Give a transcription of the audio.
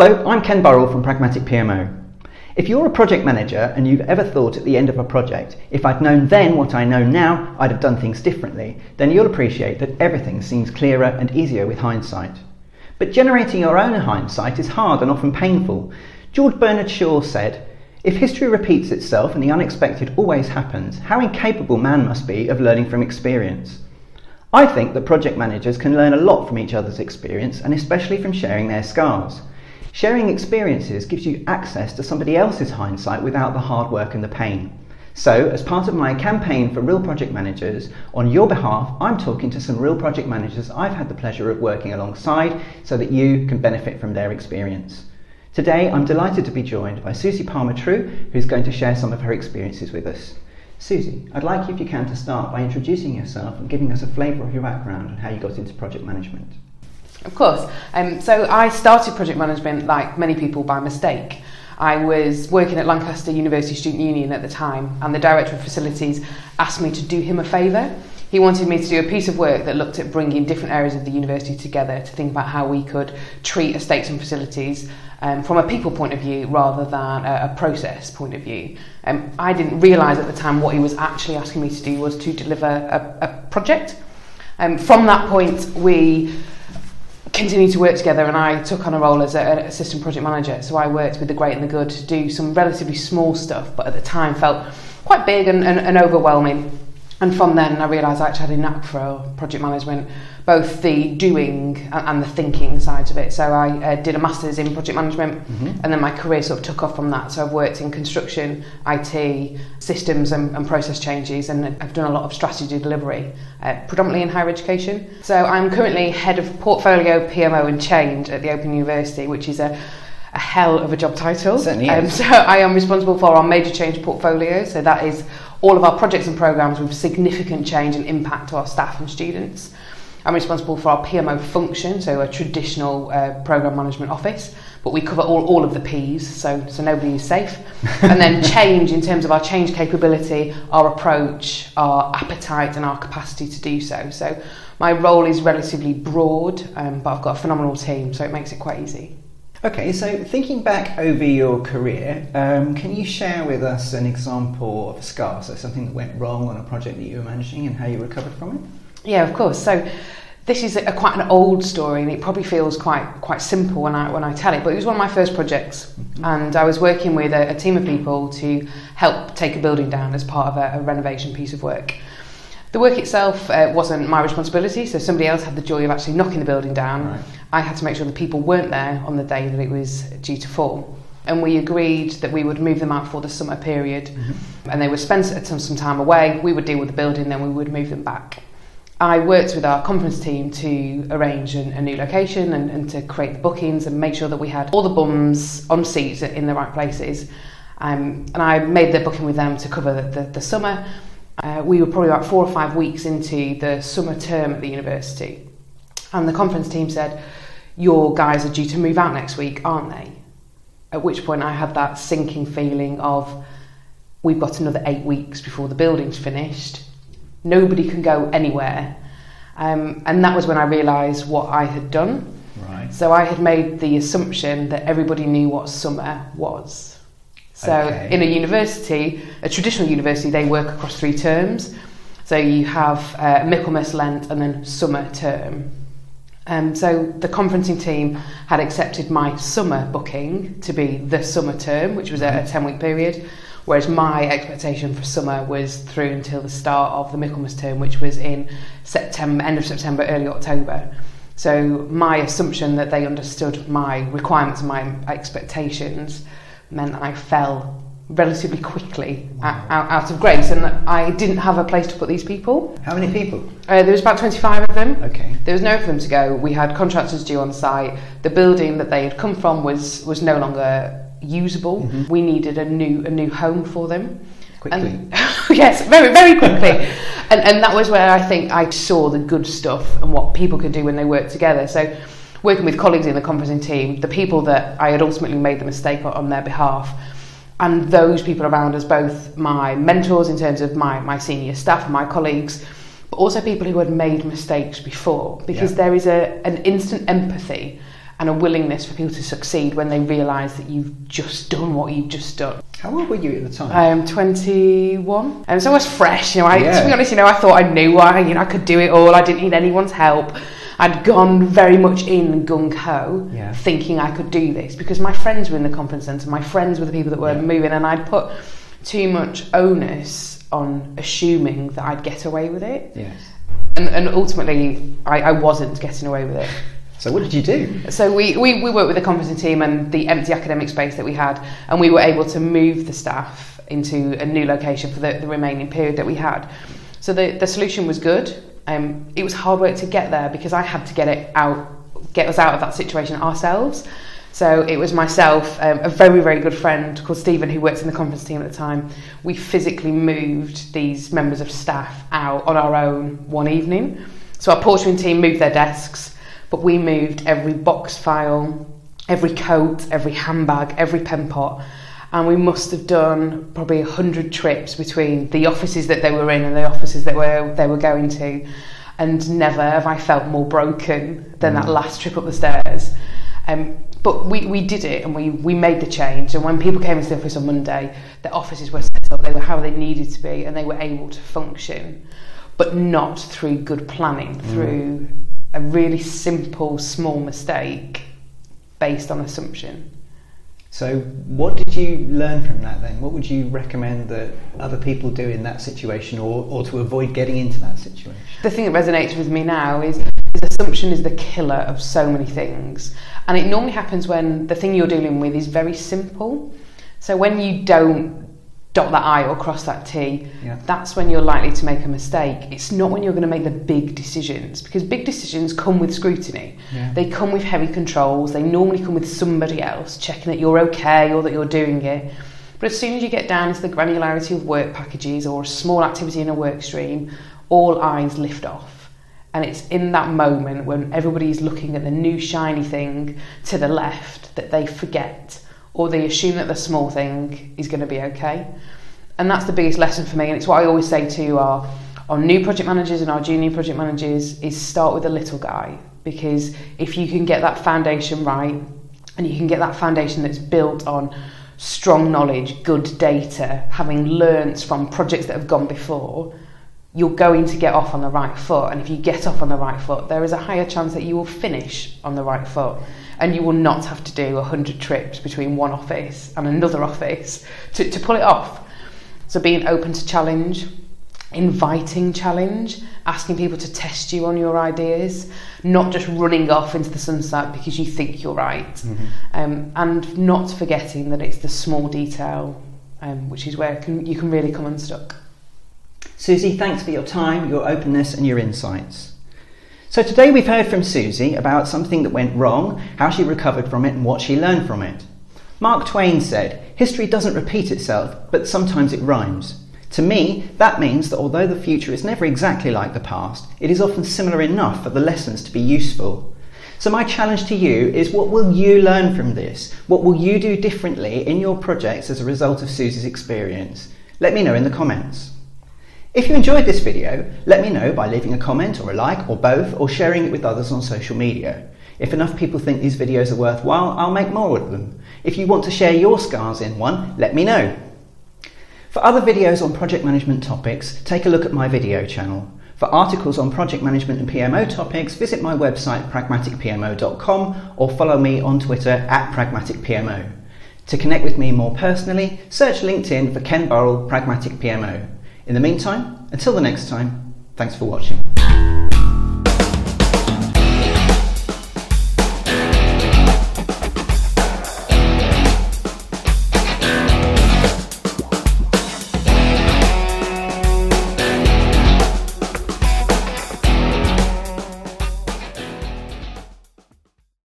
Hello, I'm Ken Burrell from Pragmatic PMO. If you're a project manager and you've ever thought at the end of a project, if I'd known then what I know now, I'd have done things differently, then you'll appreciate that everything seems clearer and easier with hindsight. But generating your own hindsight is hard and often painful. George Bernard Shaw said, If history repeats itself and the unexpected always happens, how incapable man must be of learning from experience. I think that project managers can learn a lot from each other's experience and especially from sharing their scars. Sharing experiences gives you access to somebody else's hindsight without the hard work and the pain. So, as part of my campaign for Real Project Managers, on your behalf, I'm talking to some real project managers I've had the pleasure of working alongside so that you can benefit from their experience. Today, I'm delighted to be joined by Susie Palmer True, who's going to share some of her experiences with us. Susie, I'd like you, if you can, to start by introducing yourself and giving us a flavour of your background and how you got into project management. Of course. Um, so I started project management, like many people, by mistake. I was working at Lancaster University Student Union at the time, and the director of facilities asked me to do him a favour. He wanted me to do a piece of work that looked at bringing different areas of the university together to think about how we could treat estates and facilities um, from a people point of view rather than a, a process point of view. Um, I didn't realise at the time what he was actually asking me to do was to deliver a, a project. Um, from that point, we continued to work together and I took on a role as an assistant project manager. So I worked with the great and the good to do some relatively small stuff, but at the time felt quite big and, and, and overwhelming. And from then I realised I actually had a knack for project management both the doing and the thinking sides of it. So I uh, did a master's in project management mm-hmm. and then my career sort of took off from that. So I've worked in construction, IT, systems and, and process changes and I've done a lot of strategy delivery, uh, predominantly in higher education. So I'm currently head of portfolio, PMO and change at the Open University, which is a a hell of a job title. Certainly um, so I am responsible for our major change portfolio. So that is all of our projects and programs with significant change and impact to our staff and students. I'm responsible for our PMO function, so a traditional uh, program management office, but we cover all, all of the P's, so, so nobody is safe. and then change in terms of our change capability, our approach, our appetite, and our capacity to do so. So my role is relatively broad, um, but I've got a phenomenal team, so it makes it quite easy. Okay, so thinking back over your career, um, can you share with us an example of a scar, so something that went wrong on a project that you were managing and how you recovered from it? Yeah, of course. So this is a, quite an old story and it probably feels quite quite simple when I when I tell it but it was one of my first projects and I was working with a, a team of people to help take a building down as part of a, a renovation piece of work the work itself uh, wasn't my responsibility so somebody else had the joy of actually knocking the building down right. I had to make sure the people weren't there on the day that it was due to fall and we agreed that we would move them out for the summer period mm-hmm. and they would spend some, some time away we would deal with the building then we would move them back I worked with our conference team to arrange an, a new location and, and to create the bookings and make sure that we had all the bums on seats in the right places. Um, and I made the booking with them to cover the, the, the summer. Uh, we were probably about four or five weeks into the summer term at the university. And the conference team said, Your guys are due to move out next week, aren't they? At which point I had that sinking feeling of, We've got another eight weeks before the building's finished Nobody can go anywhere. Um, and that was when I realised what I had done. Right. So I had made the assumption that everybody knew what summer was. So okay. in a university, a traditional university, they work across three terms. So you have uh, Michaelmas, Lent, and then summer term. Um, so the conferencing team had accepted my summer booking to be the summer term, which was a, a 10 week period. Whereas my expectation for summer was through until the start of the Michaelmas term, which was in September, end of September, early October. So my assumption that they understood my requirements and my expectations meant I fell relatively quickly wow. out, out, of grace and I didn't have a place to put these people. How many people? Uh, there was about 25 of them. Okay. There was nowhere for them to go. We had contractors due on site. The building that they had come from was, was no longer usable. Mm-hmm. We needed a new a new home for them. Quickly. And, yes, very very quickly. and and that was where I think I saw the good stuff and what people could do when they work together. So working with colleagues in the conferencing team, the people that I had ultimately made the mistake on their behalf, and those people around us, both my mentors in terms of my, my senior staff and my colleagues, but also people who had made mistakes before, because yeah. there is a, an instant empathy and a willingness for people to succeed when they realise that you've just done what you've just done. How old were you at the time? I'm 21, and so I was fresh. You know, I, Yeah. to be honest, you know, I thought I knew I, you know, I could do it all. I didn't need anyone's help. I'd gone very much in gung ho, Yeah. thinking I could do this because my friends were in the conference centre. My friends were the people that were Yeah. moving, and I'd put too much onus on assuming that I'd get away with it, yes. and, and ultimately, I, I wasn't getting away with it. So what did you do? So we, we, we worked with the conferencing team and the empty academic space that we had, and we were able to move the staff into a new location for the, the remaining period that we had. So the, the solution was good. Um, it was hard work to get there because I had to get it out, get us out of that situation ourselves. So it was myself, um, a very, very good friend called Stephen, who worked in the conference team at the time. We physically moved these members of staff out on our own one evening. So our portering team moved their desks, but we moved every box file, every coat, every handbag, every pen pot. And we must have done probably 100 trips between the offices that they were in and the offices that were, they were going to. And never have I felt more broken than that last trip up the stairs. Um, but we, we did it and we, we made the change. And when people came into the office on Monday, the offices were set up, they were how they needed to be, and they were able to function, but not through good planning, through a really simple, small mistake based on assumption. So what did you learn from that then? What would you recommend that other people do in that situation or, or to avoid getting into that situation? The thing that resonates with me now is, is assumption is the killer of so many things. And it normally happens when the thing you're dealing with is very simple. So when you don't dot that I or cross that T, Yeah. that's when you're likely to make a mistake. It's not when you're going to make the big decisions because big decisions come with scrutiny. Yeah. They come with heavy controls. They normally come with somebody else checking that you're okay or that you're doing it. But as soon as you get down to the granularity of work packages or a small activity in a work stream, all eyes lift off. And it's in that moment when everybody's looking at the new shiny thing to the left that they forget or they assume that the small thing is going to be okay. And that's the biggest lesson for me. And it's what I always say to our, our new project managers and our junior project managers is start with the little guy. Because if you can get that foundation right and you can get that foundation that's built on strong knowledge, good data, having learnt from projects that have gone before, you're going to get off on the right foot. And if you get off on the right foot, there is a higher chance that you will finish on the right foot. And you will not have to do 100 trips between one office and another office to, to pull it off. So being open to challenge, inviting challenge, asking people to test you on your ideas, not just running off into the sunset because you think you're right, um, and not forgetting that it's the small detail um, which is where can, you can really come unstuck. Susie, thanks for your time, your openness, and your insights. So, today we've heard from Susie about something that went wrong, how she recovered from it, and what she learned from it. Mark Twain said, History doesn't repeat itself, but sometimes it rhymes. To me, that means that although the future is never exactly like the past, it is often similar enough for the lessons to be useful. So, my challenge to you is what will you learn from this? What will you do differently in your projects as a result of Susie's experience? Let me know in the comments. If you enjoyed this video, let me know by leaving a comment or a like or both or sharing it with others on social media. If enough people think these videos are worthwhile, I'll make more of them. If you want to share your scars in one, let me know. For other videos on project management topics, take a look at my video channel. For articles on project management and PMO topics, visit my website pragmaticpmo.com or follow me on Twitter at pragmaticpmo. To connect with me more personally, search LinkedIn for Ken Burrell Pragmatic PMO. In the meantime, until the next time, thanks for watching.